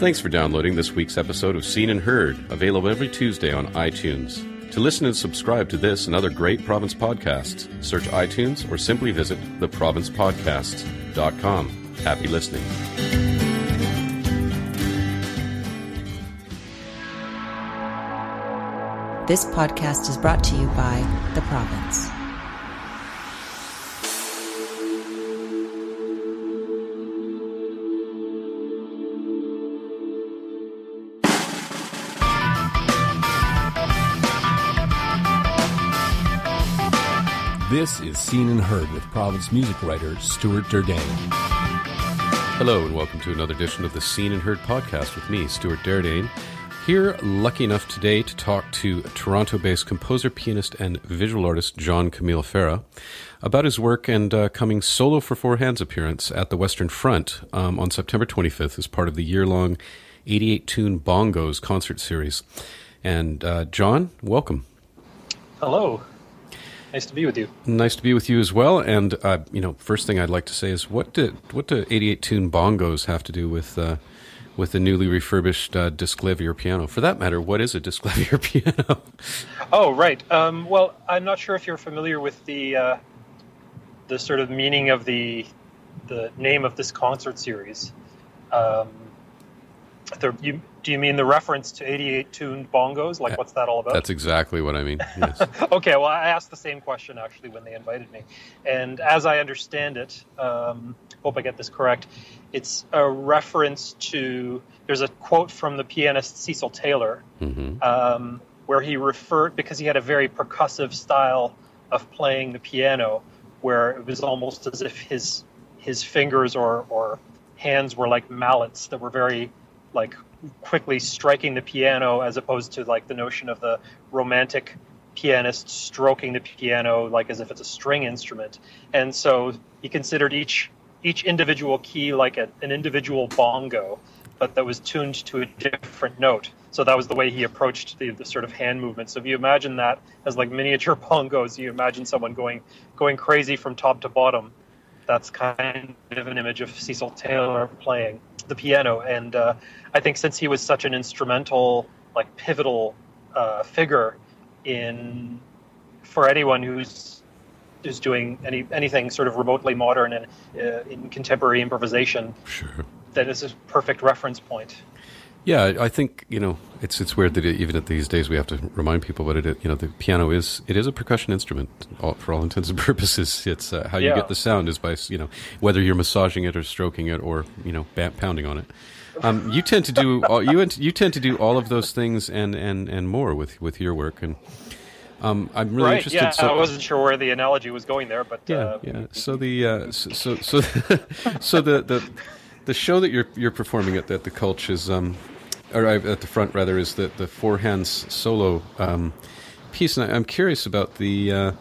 Thanks for downloading this week's episode of Seen and Heard, available every Tuesday on iTunes. To listen and subscribe to this and other great Province podcasts, search iTunes or simply visit theprovincepodcasts.com. Happy listening. This podcast is brought to you by The Province. This is Seen and Heard with Province music writer Stuart Derdeyn. Hello, and welcome to another edition of the Seen and Heard podcast with me, Stuart Derdeyn. Here, lucky enough today to talk to Toronto based composer, pianist, and visual artist John Kameel Farah about his work and uh, coming solo for four hands appearance at the Western Front um, on September 25th as part of the year long 88 tune Bongos concert series. And uh, John, welcome. Hello. Nice to be with you. Nice to be with you as well. And uh, you know, first thing I'd like to say is what did what do 88 tune bongos have to do with uh, with the newly refurbished uh, Disklavier piano? For that matter, what is a Disklavier piano? oh, right. Um, well, I'm not sure if you're familiar with the uh, the sort of meaning of the the name of this concert series. Um, you, do you mean the reference to 88 tuned bongos? Like, what's that all about? That's exactly what I mean. Yes. okay, well, I asked the same question actually when they invited me. And as I understand it, um, hope I get this correct, it's a reference to, there's a quote from the pianist Cecil Taylor, mm-hmm. um, where he referred, because he had a very percussive style of playing the piano, where it was almost as if his his fingers or, or hands were like mallets that were very like quickly striking the piano as opposed to like the notion of the romantic pianist stroking the piano like as if it's a string instrument. And so he considered each each individual key like a, an individual bongo but that was tuned to a different note. So that was the way he approached the, the sort of hand movement. So if you imagine that as like miniature bongos you imagine someone going going crazy from top to bottom. That's kind of an image of cecil taylor playing the piano and uh, I think since he was such an instrumental, like pivotal uh, figure in for anyone who's who's doing any anything sort of remotely modern and uh, in contemporary improvisation, sure. that is a perfect reference point. Yeah, I think you know it's it's weird that even at these days we have to remind people, but it you know the piano is it is a percussion instrument all, for all intents and purposes. It's uh, how you yeah. get the sound is by you know whether you're massaging it or stroking it or you know pounding on it. Um, you tend to do all, you you tend to do all of those things and, and, and more with, with your work and um, I'm really right, interested. Yeah, so, I wasn't sure where the analogy was going there, but yeah, uh, yeah. So the uh, so so so, so the, the the show that you're you're performing at, at the Cultch is um, or at the front rather is the the four hands solo um, piece, and I'm curious about the. Uh,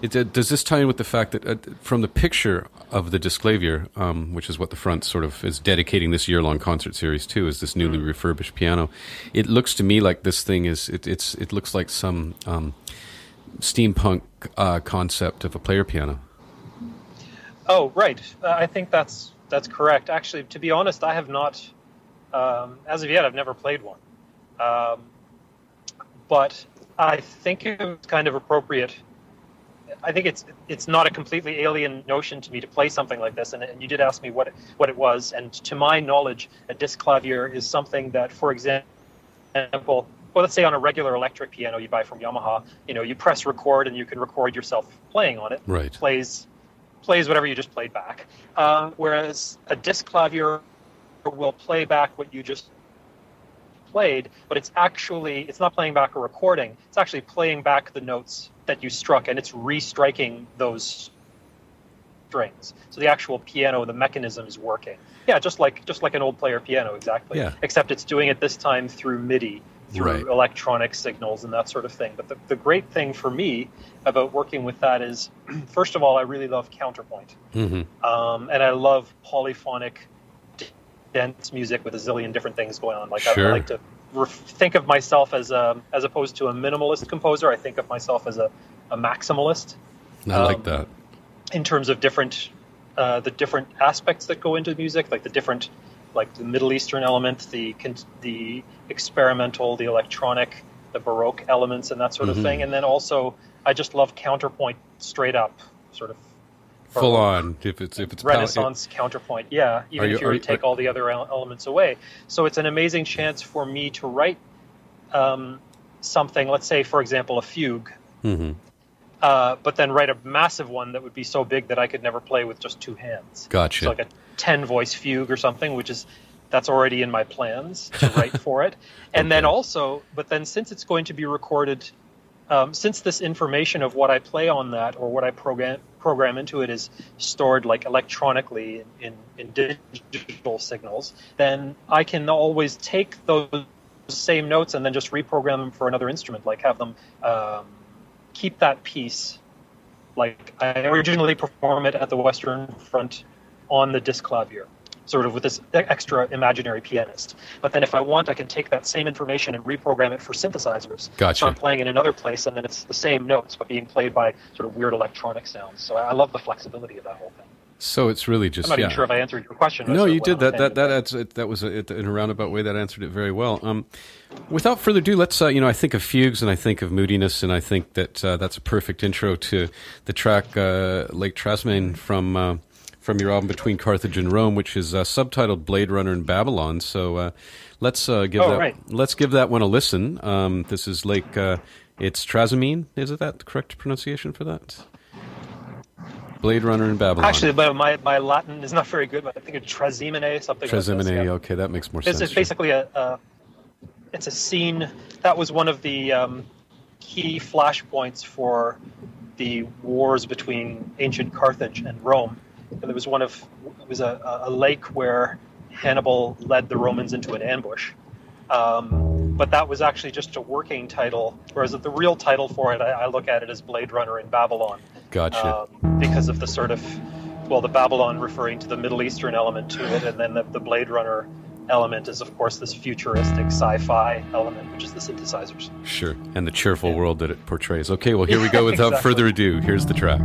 it, does this tie in with the fact that uh, from the picture of the Disklavier, um, which is what the front sort of is dedicating this year-long concert series to, is this newly mm. refurbished piano? It looks to me like this thing is it, it's it looks like some um, steampunk uh, concept of a player piano. Oh, right. Uh, I think that's that's correct. Actually, to be honest, I have not, um, as of yet, I've never played one. Um, but I think it's kind of appropriate I think it's it's not a completely alien notion to me to play something like this. And, and you did ask me what it, what it was, and to my knowledge, a Disklavier is something that, for example, well, let's say on a regular electric piano you buy from Yamaha, you know, you press record and you can record yourself playing on it. Right. Plays plays whatever you just played back. Um, whereas a Disklavier will play back what you just played, but it's actually it's not playing back a recording. It's actually playing back the notes that you struck, and it's restriking those strings. So the actual piano, the mechanism is working. Yeah, just like just like an old player piano, exactly. Yeah. Except it's doing it this time through MIDI, through right. electronic signals and that sort of thing. But the, the great thing for me about working with that is, first of all, I really love counterpoint, mm-hmm. um, and I love polyphonic dense music with a zillion different things going on. Like sure. I, I like to think of myself as a, as opposed to a minimalist composer. I think of myself as a, a maximalist. I um, like that. In terms of different, uh, the different aspects that go into music, like the different like the Middle Eastern element, the the experimental, the electronic, the Baroque elements, and that sort of Mhm. thing. And then also, I just love counterpoint straight up, sort of Full on. If it's if it's pal- Renaissance counterpoint. Yeah, even you- if you were to take all the other elements away. So it's an amazing chance for me to write um, something. Let's say, for example, a fugue. Mhm. Uh, but then write a massive one that would be so big that I could never play with just two hands. Gotcha. So like a ten voice fugue or something, which is that's already in my plans to write for it. And then also, but then since it's going to be recorded, um, since this information of what I play on that or what I program program into it is stored like electronically in, in, in digital signals, then I can always take those same notes and then just reprogram them for another instrument, like have them um, keep that piece like I originally perform it at the Western Front on the Disklavier, sort of with this extra imaginary pianist. But then if I want, I can take that same information and reprogram it for synthesizers. Gotcha. So I'm playing in another place, and then it's the same notes, but being played by sort of weird electronic sounds. So I love the flexibility of that whole thing. So it's really just I'm not yeah. even sure if I answered your question. No, you did I'm that. That that that was a, it, in a roundabout way that answered it very well. Um, without further ado, let's uh, you know I think of fugues and I think of moodiness and I think that uh, that's a perfect intro to the track uh, Lake Trasmaine from uh, from your album Between Carthage and Rome, which is uh, subtitled Blade Runner in Babylon. So uh, let's uh, give Oh, that right. let's give that one a listen. Um, this is Lake. Uh, it's Trasimene. Is it that the correct pronunciation for that? Blade Runner in Babylon. Actually, but my, my Latin is not very good, but I think it's Trasimene, something like Trasimene. this. yeah. Okay, that makes more This sense. is basically a, a it's a scene that was one of the um, key flashpoints for the wars between ancient Carthage and Rome. And there was one of it was a, a lake where Hannibal led the Romans into an ambush. Um, but that was actually just a working title, whereas the real title for it, I, I look at it as Blade Runner in Babylon Gotcha. um, because of the sort of well the babylon referring to the middle eastern element to it and then the, the blade runner element is of course this futuristic sci-fi element which is the synthesizers Sure. And the cheerful world that it portrays. Okay, well, here we go without Exactly. further ado. Here's the track.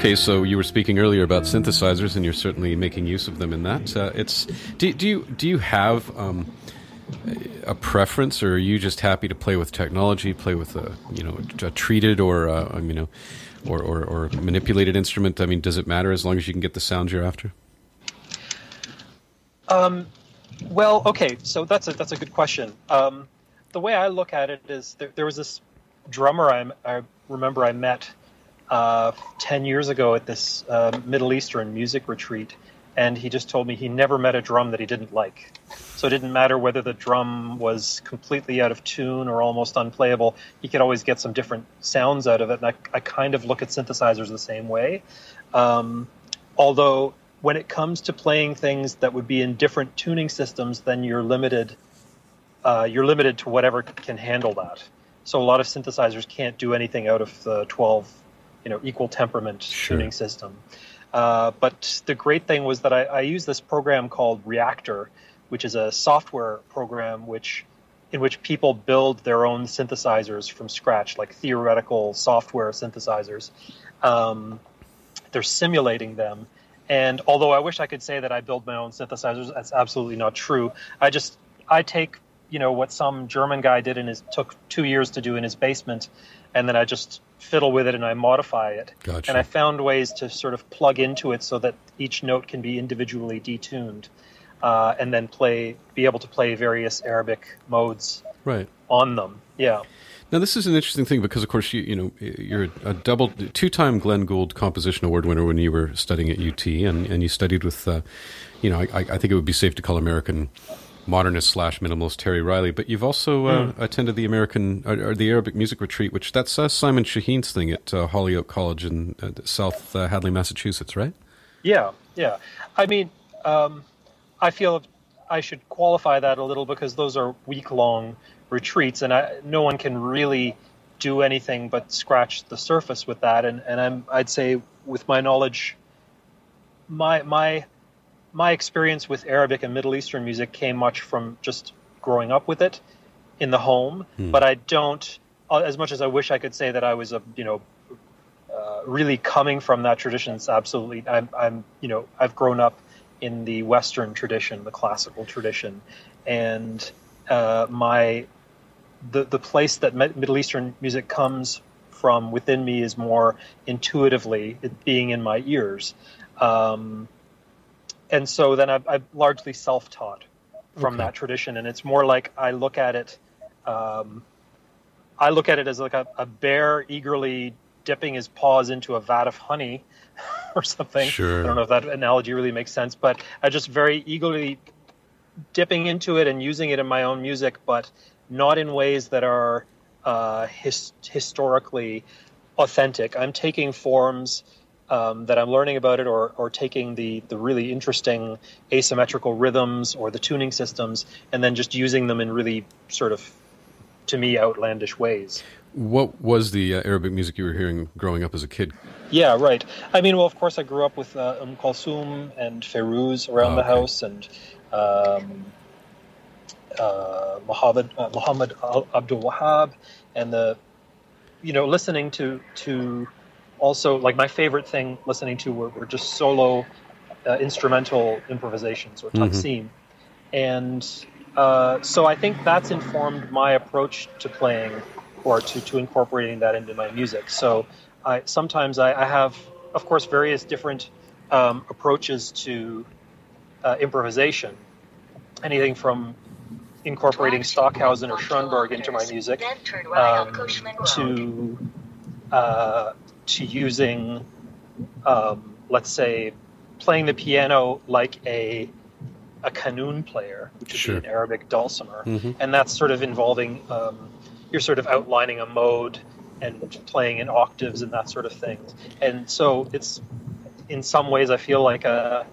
Okay, so you were speaking earlier about synthesizers, and you're certainly making use of them in that. Uh, it's do, do you do you have um, a preference, or are you just happy to play with technology, play with a you know a treated or uh, you know or, or, or manipulated instrument? I mean, does it matter as long as you can get the sounds you're after? Um, well, okay, so that's a that's a good question. Um, the way I look at it is there, there was this drummer I, I remember I met uh, 10 years ago at this uh, Middle Eastern music retreat, and he just told me he never met a drum that he didn't like. So it didn't matter whether the drum was completely out of tune or almost unplayable, he could always get some different sounds out of it. And I, I kind of look at synthesizers the same way. Um, although when it comes to playing things that would be in different tuning systems, then you're limited. Uh, you're limited to whatever can handle that. So a lot of synthesizers can't do anything out of the 12, you know, equal temperament Sure. tuning system. Uh, but the great thing was that I, I use this program called Reaktor, which is a software program which in which people build their own synthesizers from scratch, like theoretical software synthesizers. Um, they're simulating them. And although I wish I could say that I build my own synthesizers, that's absolutely not true. I just I take you know what some German guy did in his took two years to do in his basement, and then I just fiddle with it and I modify it. Gotcha. And I found ways to sort of plug into it so that each note can be individually detuned, uh, and then play be able to play various Arabic modes Right. on them. Yeah. Now this is an interesting thing because, of course, you you know you're a double two-time Glenn Gould Composition Award winner when you were studying at UT, and, and you studied with, uh, you know, I, I think it would be safe to call American modernist slash minimalist Terry Riley. But you've also uh, attended the American or, or the Arabic Music Retreat, which that's uh, Simon Shaheen's thing at uh, Holyoke College in uh, South uh, Hadley, Massachusetts, right? Yeah, yeah. I mean, um, I feel I should qualify that a little because those are week long retreats, and I, no one can really do anything but scratch the surface with that. And, and I'm, I'd say, with my knowledge, my my my experience with Arabic and Middle Eastern music came much from just growing up with it in the home. But I don't, uh, as much as I wish I could say that I was a you know uh, really coming from that tradition. It's absolutely. I'm, I'm, you know, I've grown up in the Western tradition, the classical tradition, and uh, my the the place that Middle Eastern music comes from within me is more intuitively, it being in my ears, um, and so then I've, I've largely self-taught from Okay. that tradition, and it's more like I look at it. Um, I look at it as like a, a bear eagerly dipping his paws into a vat of honey or something. Sure. I don't know if that analogy really makes sense, but I just very eagerly dipping into it and using it in my own music, but not in ways that are uh, his, historically authentic. I'm taking forms um, that I'm learning about it, or, or taking the, the really interesting asymmetrical rhythms or the tuning systems, and then just using them in really sort of, to me, outlandish ways. What was the uh, Arabic music you were hearing growing up as a kid? Yeah, right. I mean, well, of course, I grew up with uh, Um Kulsum and Ferouz around Oh, the okay. house, and um, uh, Muhammad uh, Muhammad Abdul Wahab, and the you know listening to to also like my favorite thing listening to were, were just solo uh, instrumental improvisations or taksim, and uh, so I think that's informed my approach to playing or to, to incorporating that into my music. So I sometimes I, I have, of course, various different um, approaches to uh, improvisation. Anything from incorporating Stockhausen or Schoenberg into my music um, to uh, to using, um, let's say, playing the piano like a a kanun player, which would Sure. be an Arabic dulcimer, Mhm. and that's sort of involving um, you're sort of outlining a mode and playing in octaves and that sort of thing. And so it's in some ways I feel like a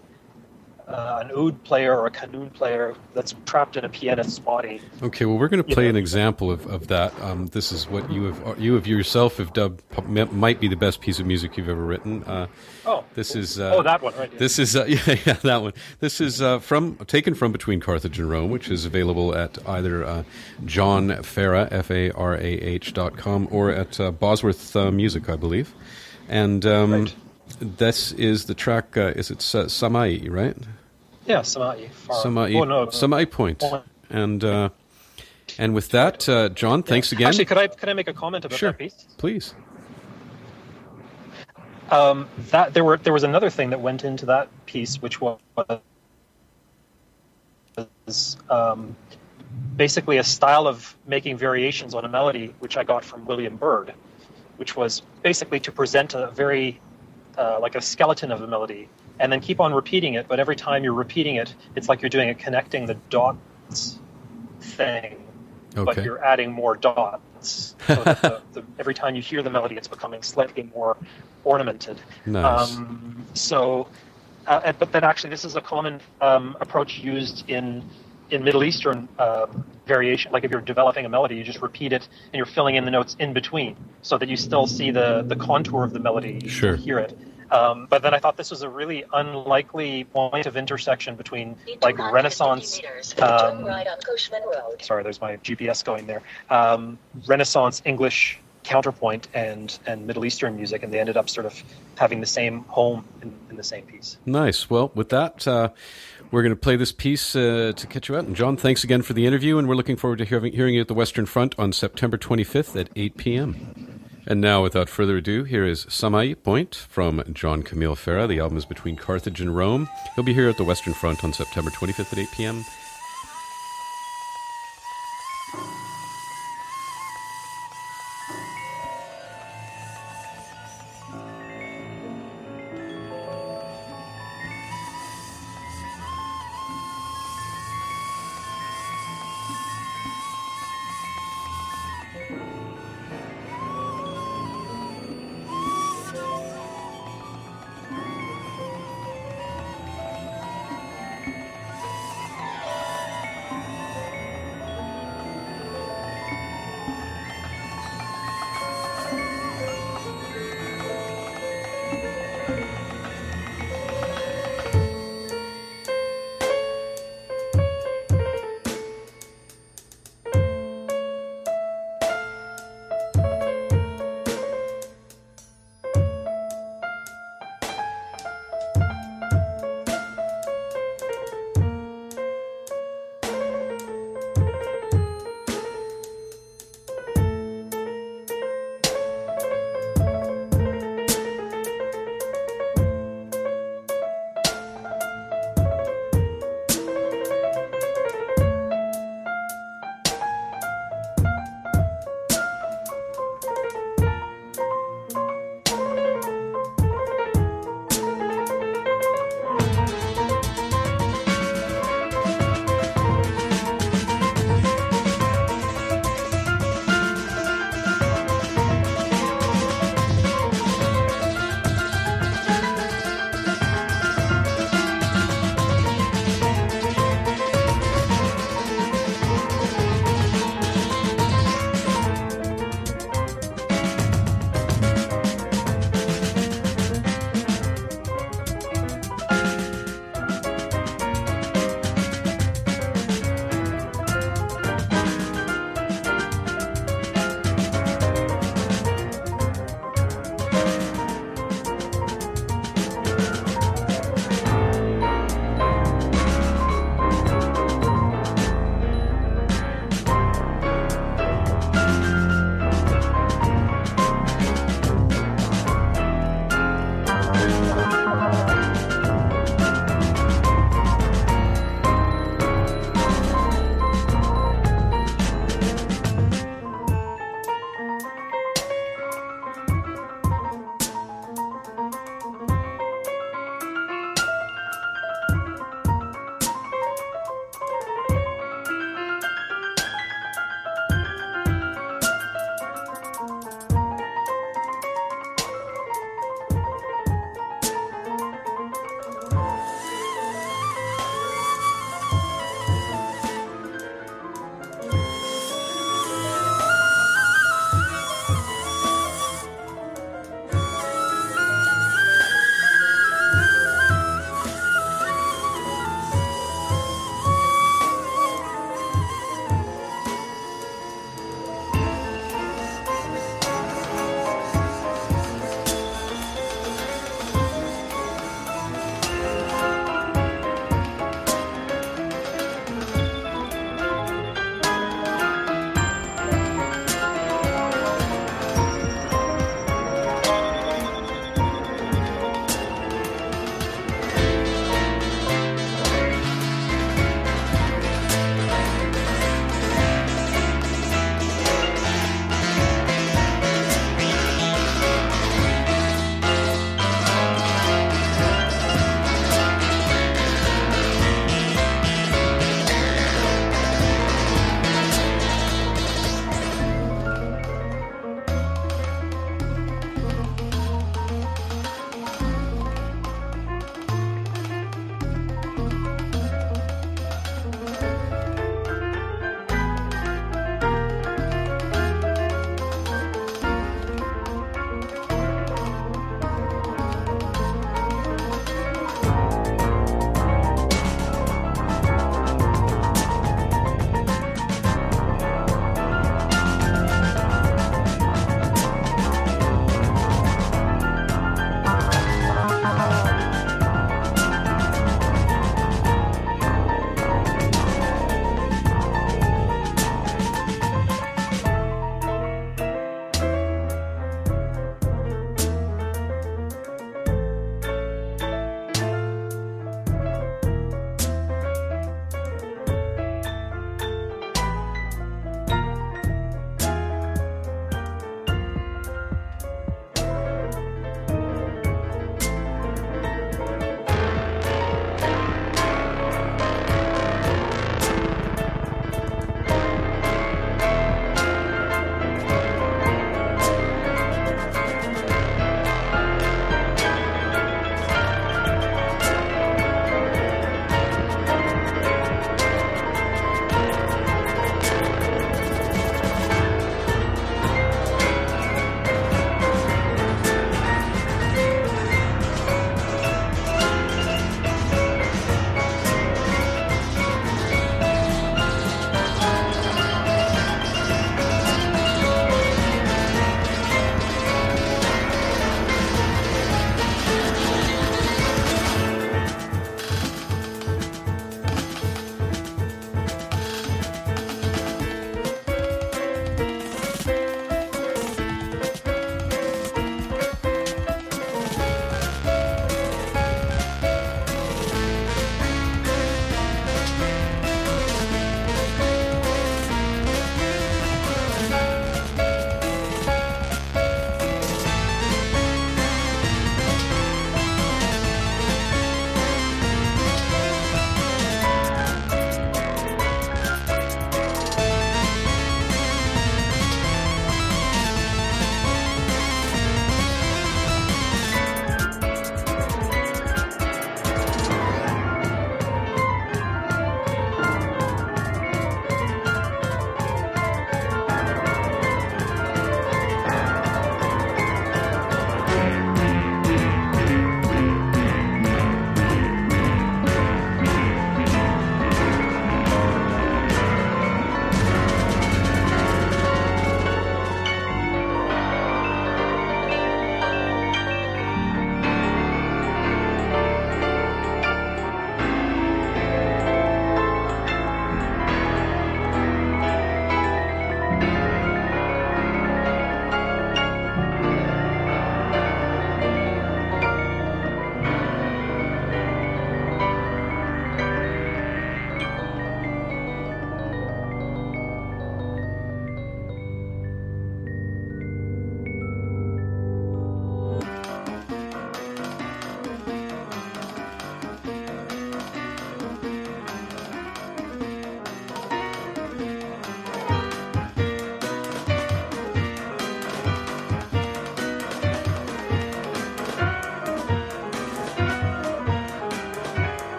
uh, an oud player or a kanun player that's trapped in a pianist's body. Okay, well, we're going to You play know. an example of, of that. Um, this is what you have you have yourself have dubbed might be the best piece of music you've ever written. Uh, Oh, this is uh, oh that one right. yeah. This is uh, yeah, yeah, that one. This is uh, from taken from Between Carthage and Rome, which is available at either uh, John Farah f a r a h dot com or at uh, Bosworth uh, Music, I believe. And um, Right. this is the track. Uh, is it Sa- Samai, right? Yeah, Samai. Far. Samai, Oh, no. Samai Point. Point. And uh, and with that, uh, John, thanks again. Actually, could I could I make a comment about Sure. that piece? Please. Um, that there were there was another thing that went into that piece, which was um, basically a style of making variations on a melody, which I got from William Byrd, which was basically to present a very uh, like a skeleton of a melody, and then keep on repeating it. But every time you're repeating it, it's like you're doing a connecting the dots thing, but you're adding more dots. So that the, the, every time you hear the melody, it's becoming slightly more ornamented. Nice. Um, so, uh, but then actually, this is a common um, approach used in in Middle Eastern uh, variation. Like if you're developing a melody, you just repeat it, and you're filling in the notes in between, so that you still see the the contour of the melody. You Sure. hear it. Um, but then I thought this was a really unlikely point of intersection between like Renaissance. Um, sorry, there's my GPS going there. Um, Renaissance English counterpoint and and Middle Eastern music, and they ended up sort of having the same home in, in the same piece. Nice. Well, with that, uh, we're going to play this piece uh, to catch you out. And John, thanks again for the interview, and we're looking forward to hearing, hearing you at the Western Front on September 25th at 8 p.m. And now, without further ado, here is Samai Point from John Kameel Farah. The album is Between Carthage and Rome. He'll be here at the Western Front on September 25th at 8 p.m.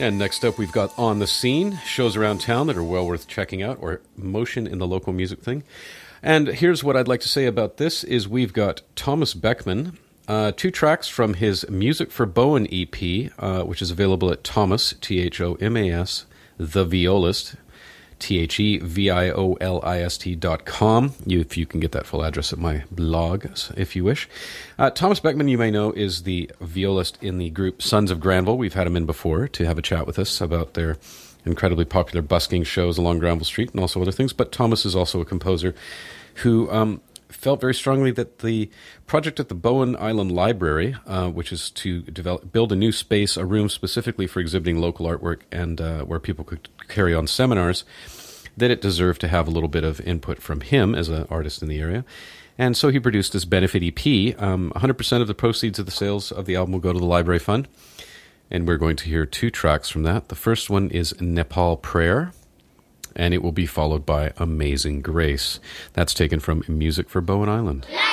And next up, we've got On the Scene, shows around town that are well worth checking out, or motion in the local music thing. And here's what I'd like to say about this is we've got Thomas Beckman, uh, two tracks from his Music for Bowen EP, uh, which is available at Thomas, T-H-O-M-A-S, The Violist, T-H-E-V-I-O-L-I-S-T dot com. You, if you can get that full address at my blog, if you wish. Uh, Thomas Beckman, you may know, is the violist in the group Sons of Granville. We've had him in before to have a chat with us about their incredibly popular busking shows along Granville Street and also other things. But Thomas is also a composer who um, felt very strongly that the project at the Bowen Island Library, uh, which is to develop, build a new space, a room specifically for exhibiting local artwork and uh, where people could carry on seminars, that it deserved to have a little bit of input from him as an artist in the area. And so he produced this benefit EP. Um, 100% of the proceeds of the sales of the album will go to the Library Fund. And we're going to hear two tracks from that. The first one is Nepal Prayer and it will be followed by Amazing Grace. That's taken from Music for Bowen Island. Hello.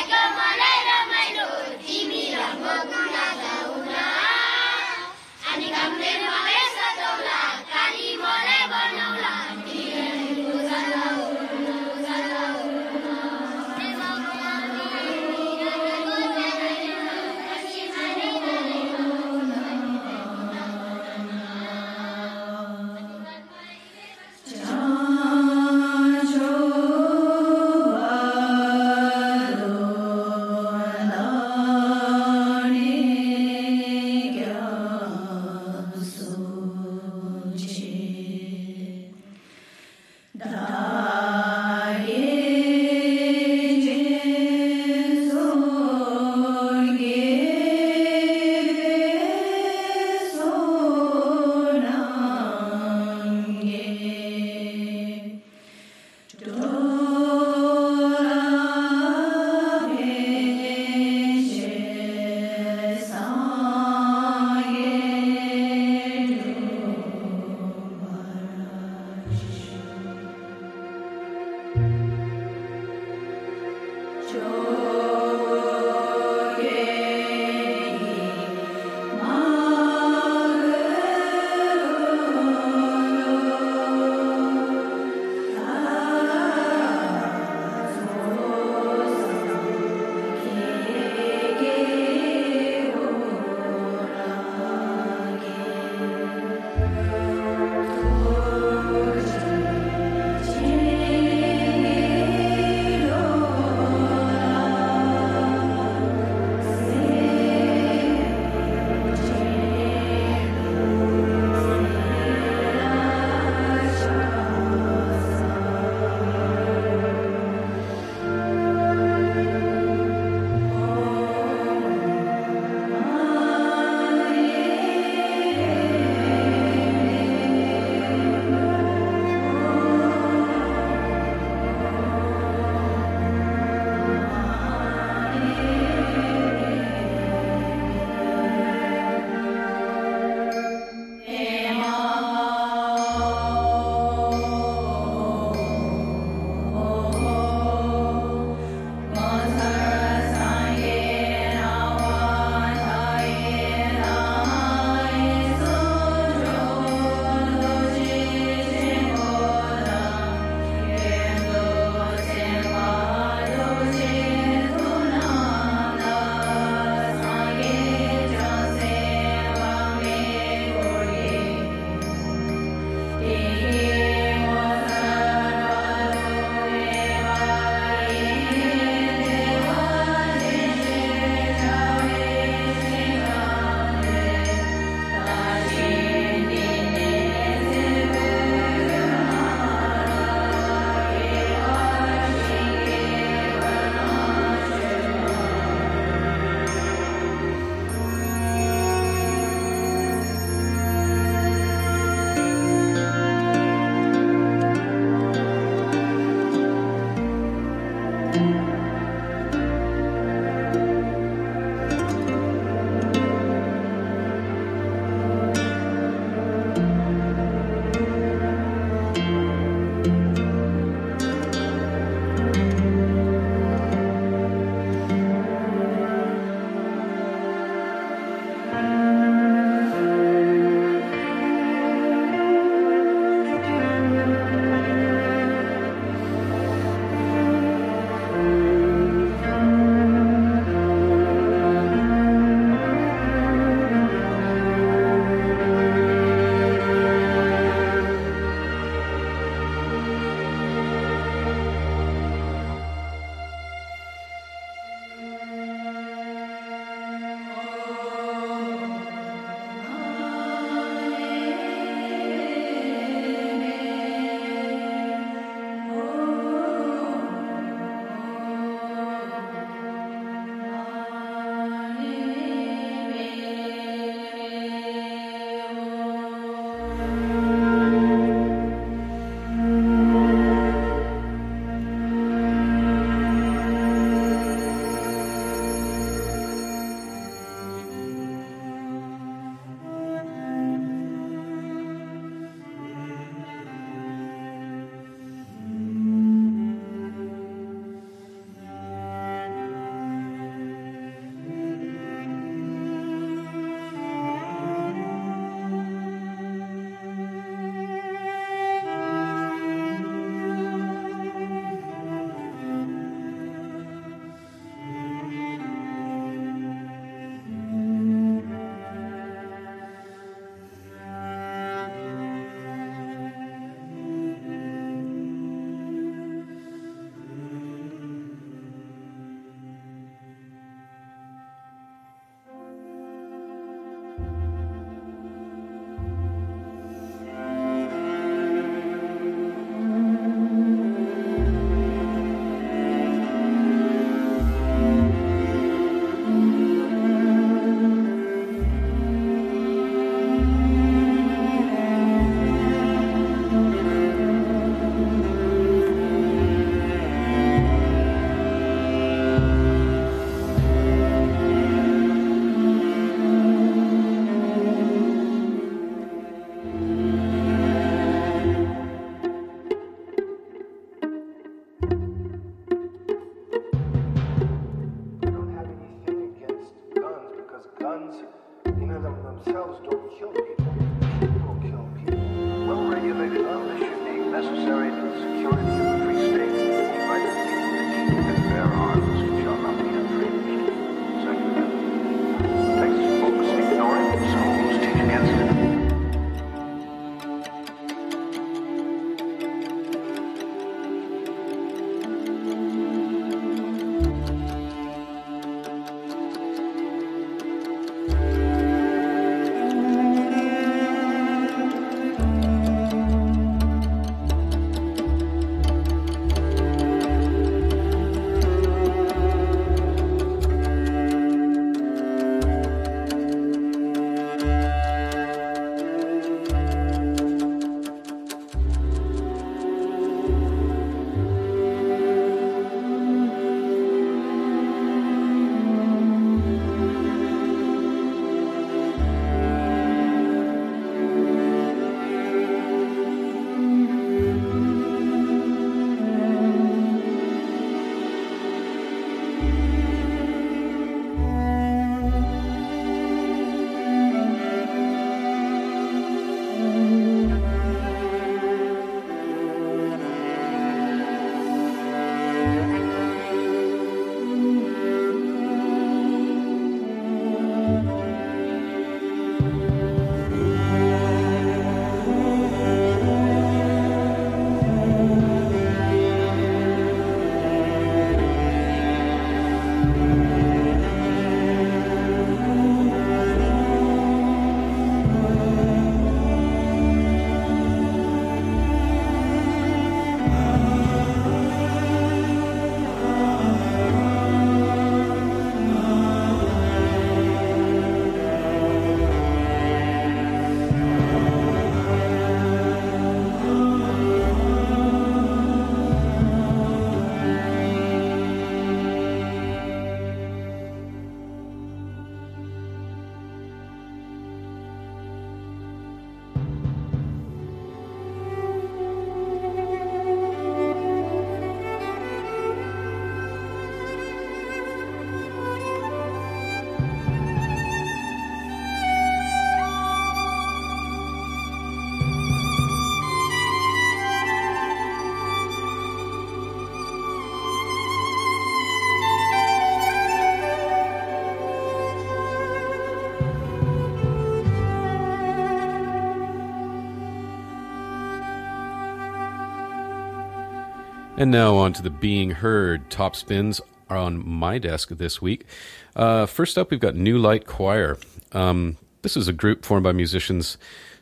And now on to the being heard. Top spins are on my desk this week. Uh, first up, we've got New Light Choir. Um, this is a group formed by musicians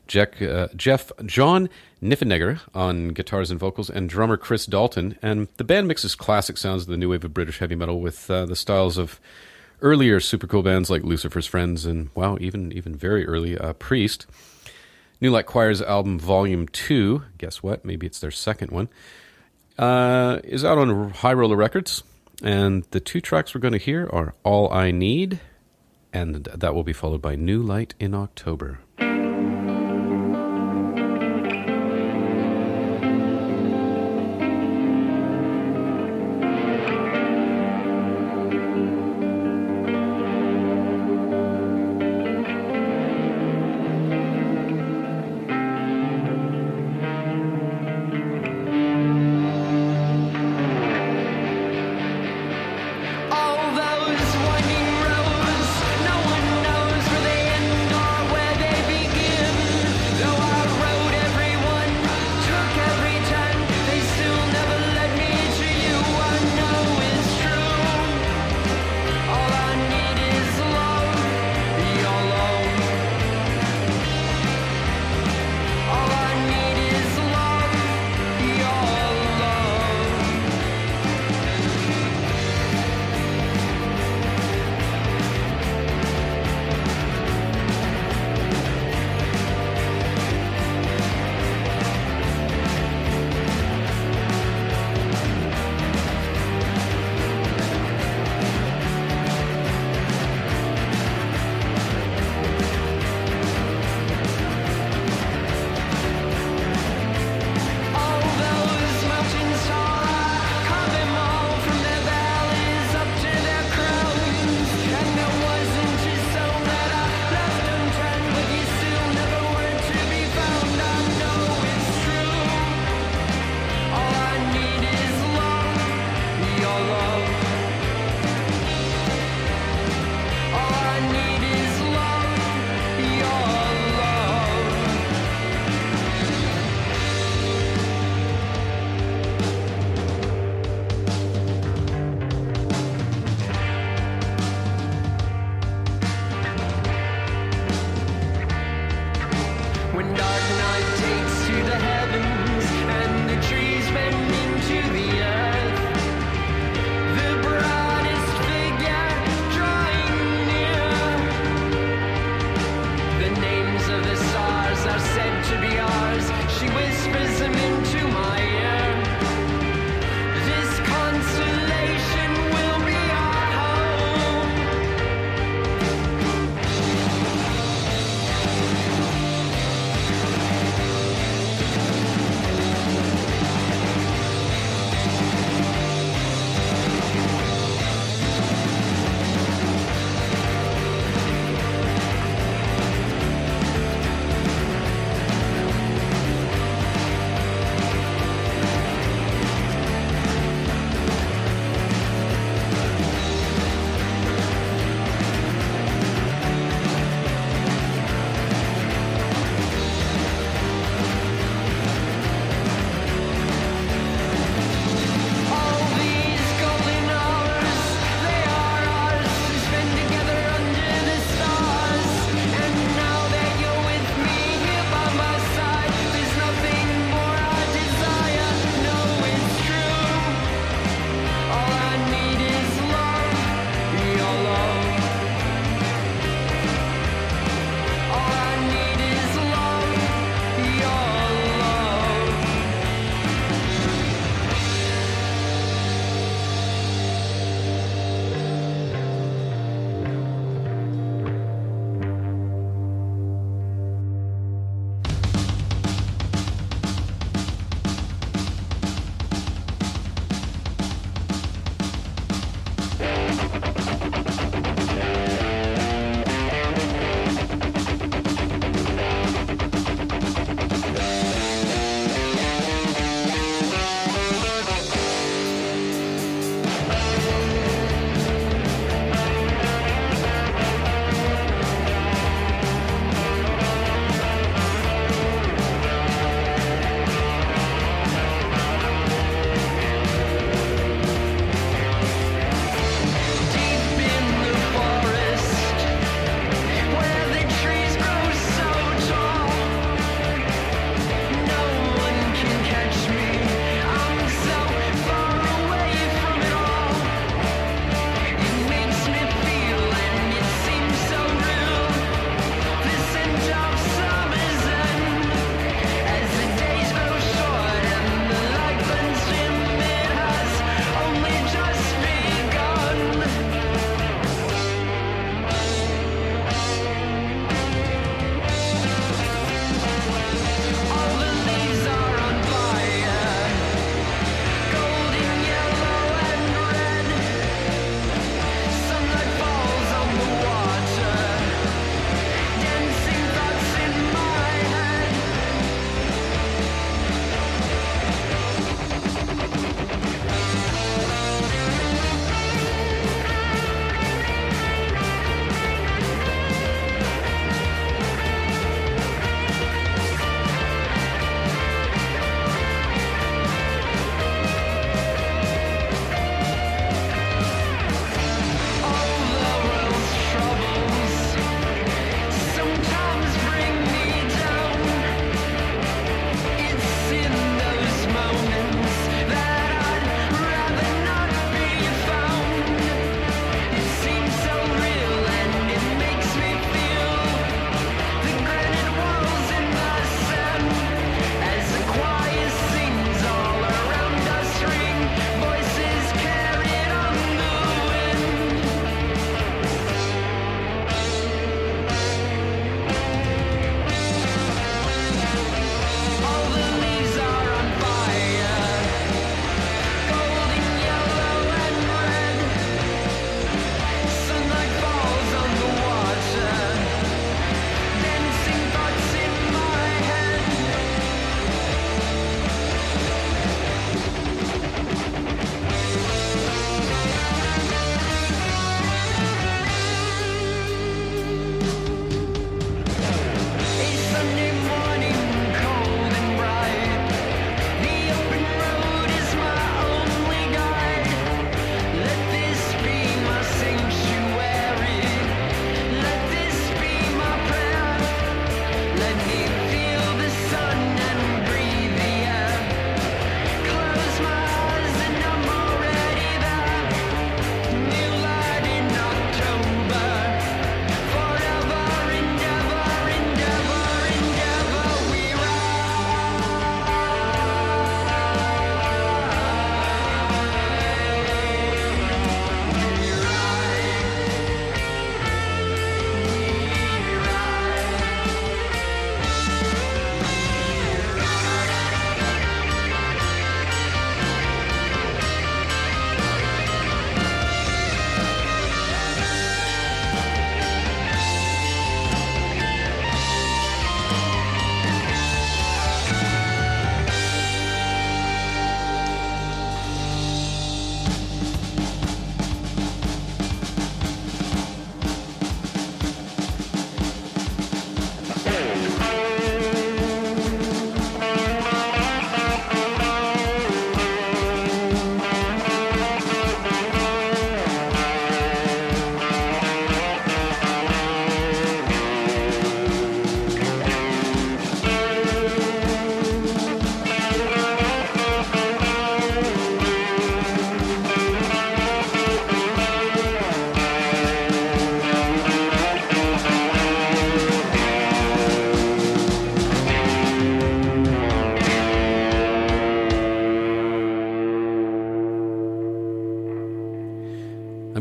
Jack, uh, Jeff John Niffenegger on guitars and vocals, and drummer Chris Dalton. And the band mixes classic sounds of the new wave of British heavy metal with uh, the styles of earlier super cool bands like Lucifer's Friends and wow, even even very early uh, Priest. New Light Choir's album Volume Two. Guess what? Maybe it's their second one uh, is out on High Roller Records, and the two tracks we're going to hear are All I Need, and that will be followed by New Light in October.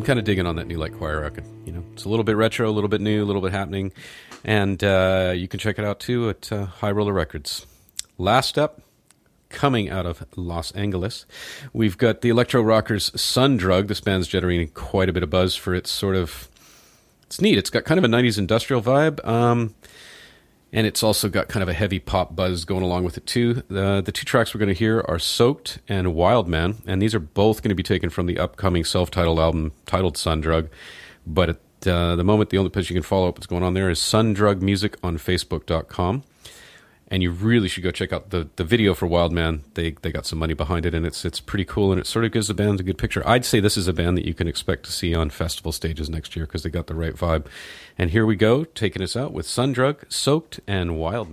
Kind of digging on that new Light Choir record. You know, it's a little bit retro, a little bit new, a little bit happening, and uh, you can check it out too at uh, High Roller Records. Last up, coming out of Los Angeles, we've got the electro rockers Sun Drug. This band's generating quite a bit of buzz for its sort of. It's neat. It's got kind of a '90s industrial vibe. Um, and it's also got kind of a heavy pop buzz going along with it too. The two tracks we're going to hear are "Soaked" and "Wild Man," and these are both going to be taken from the upcoming self-titled album titled "Sun Drug." But at uh, the moment, the only place you can follow up what's going on there is Sun Drug Music on Facebook.com. And you really should go check out the, the video for Wild Man. They they got some money behind it, and it's it's pretty cool, and it sort of gives the band a good picture. I'd say this is a band that you can expect to see on festival stages next year because they got the right vibe. And here we go, taking us out with Sun Drug, Soaked, and Wild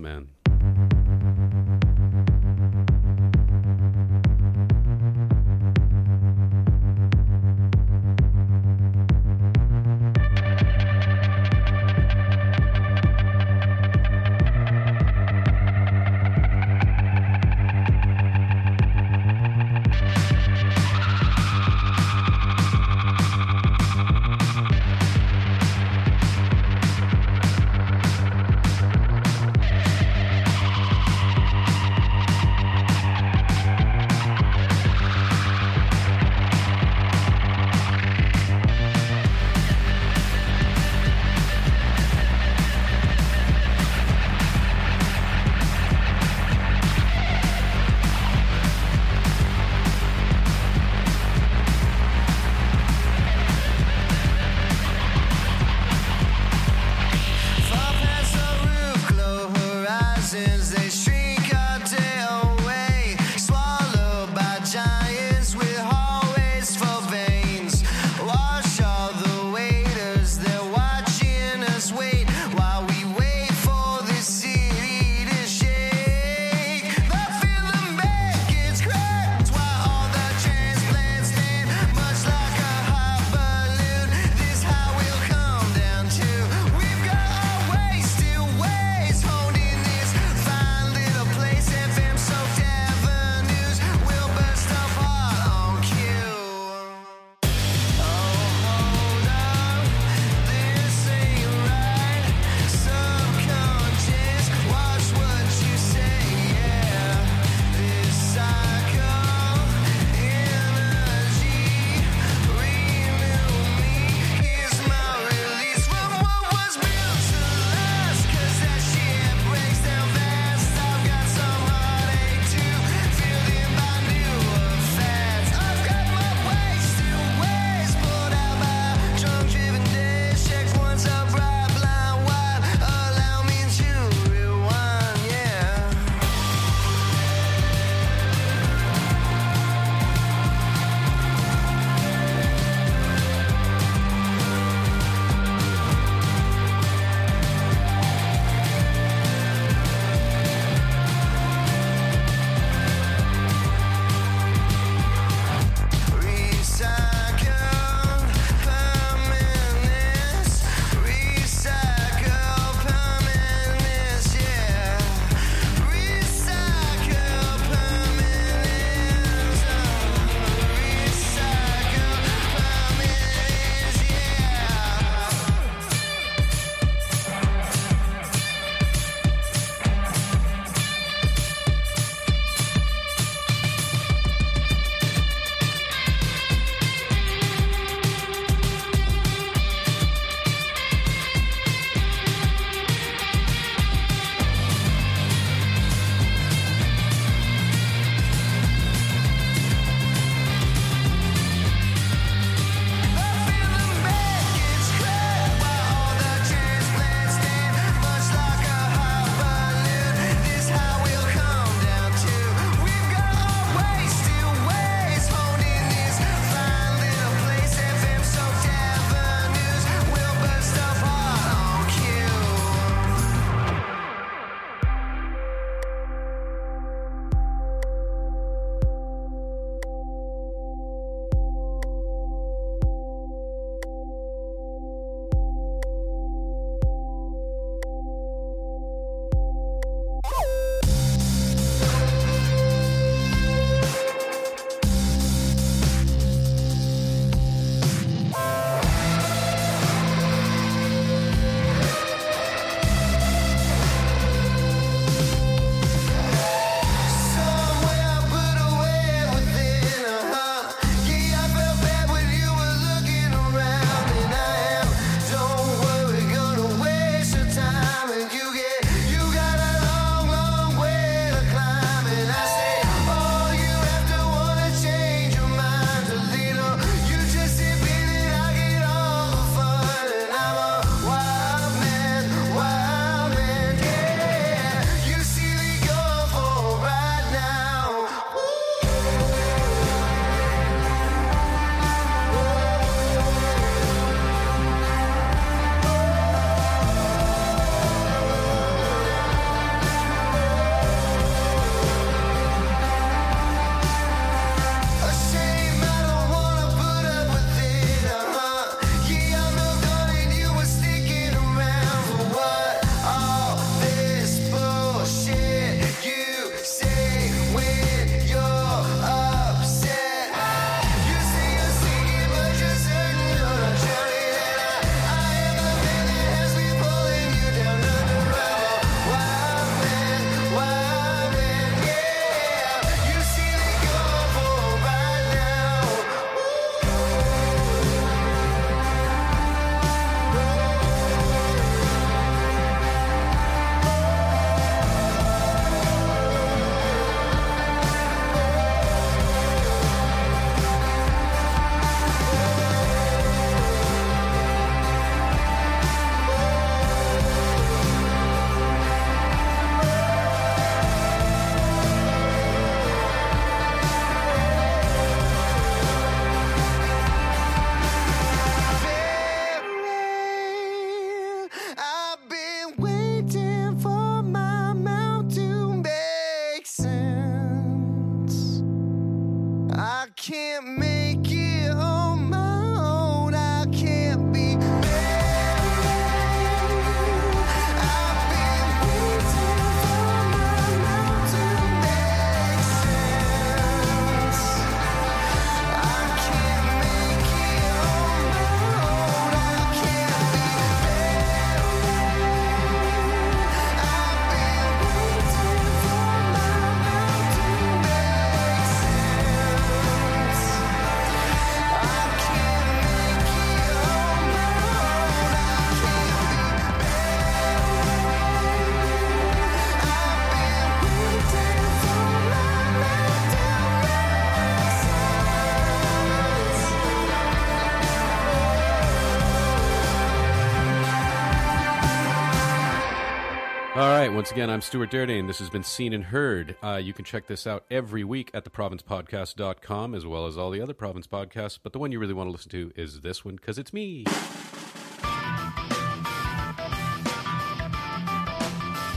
once again, I'm Stuart Derdeyn. This has been Seen and Heard. Uh, you can check this out every week at theprovincepodcast.com as well as all the other Province podcasts. But the one you really want to listen to is this one because it's me.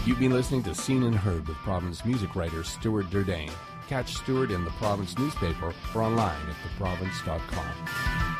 You've been listening to Seen and Heard with Province music writer Stuart Derdeyn. Catch Stuart in the Province newspaper or online at theprovince.com.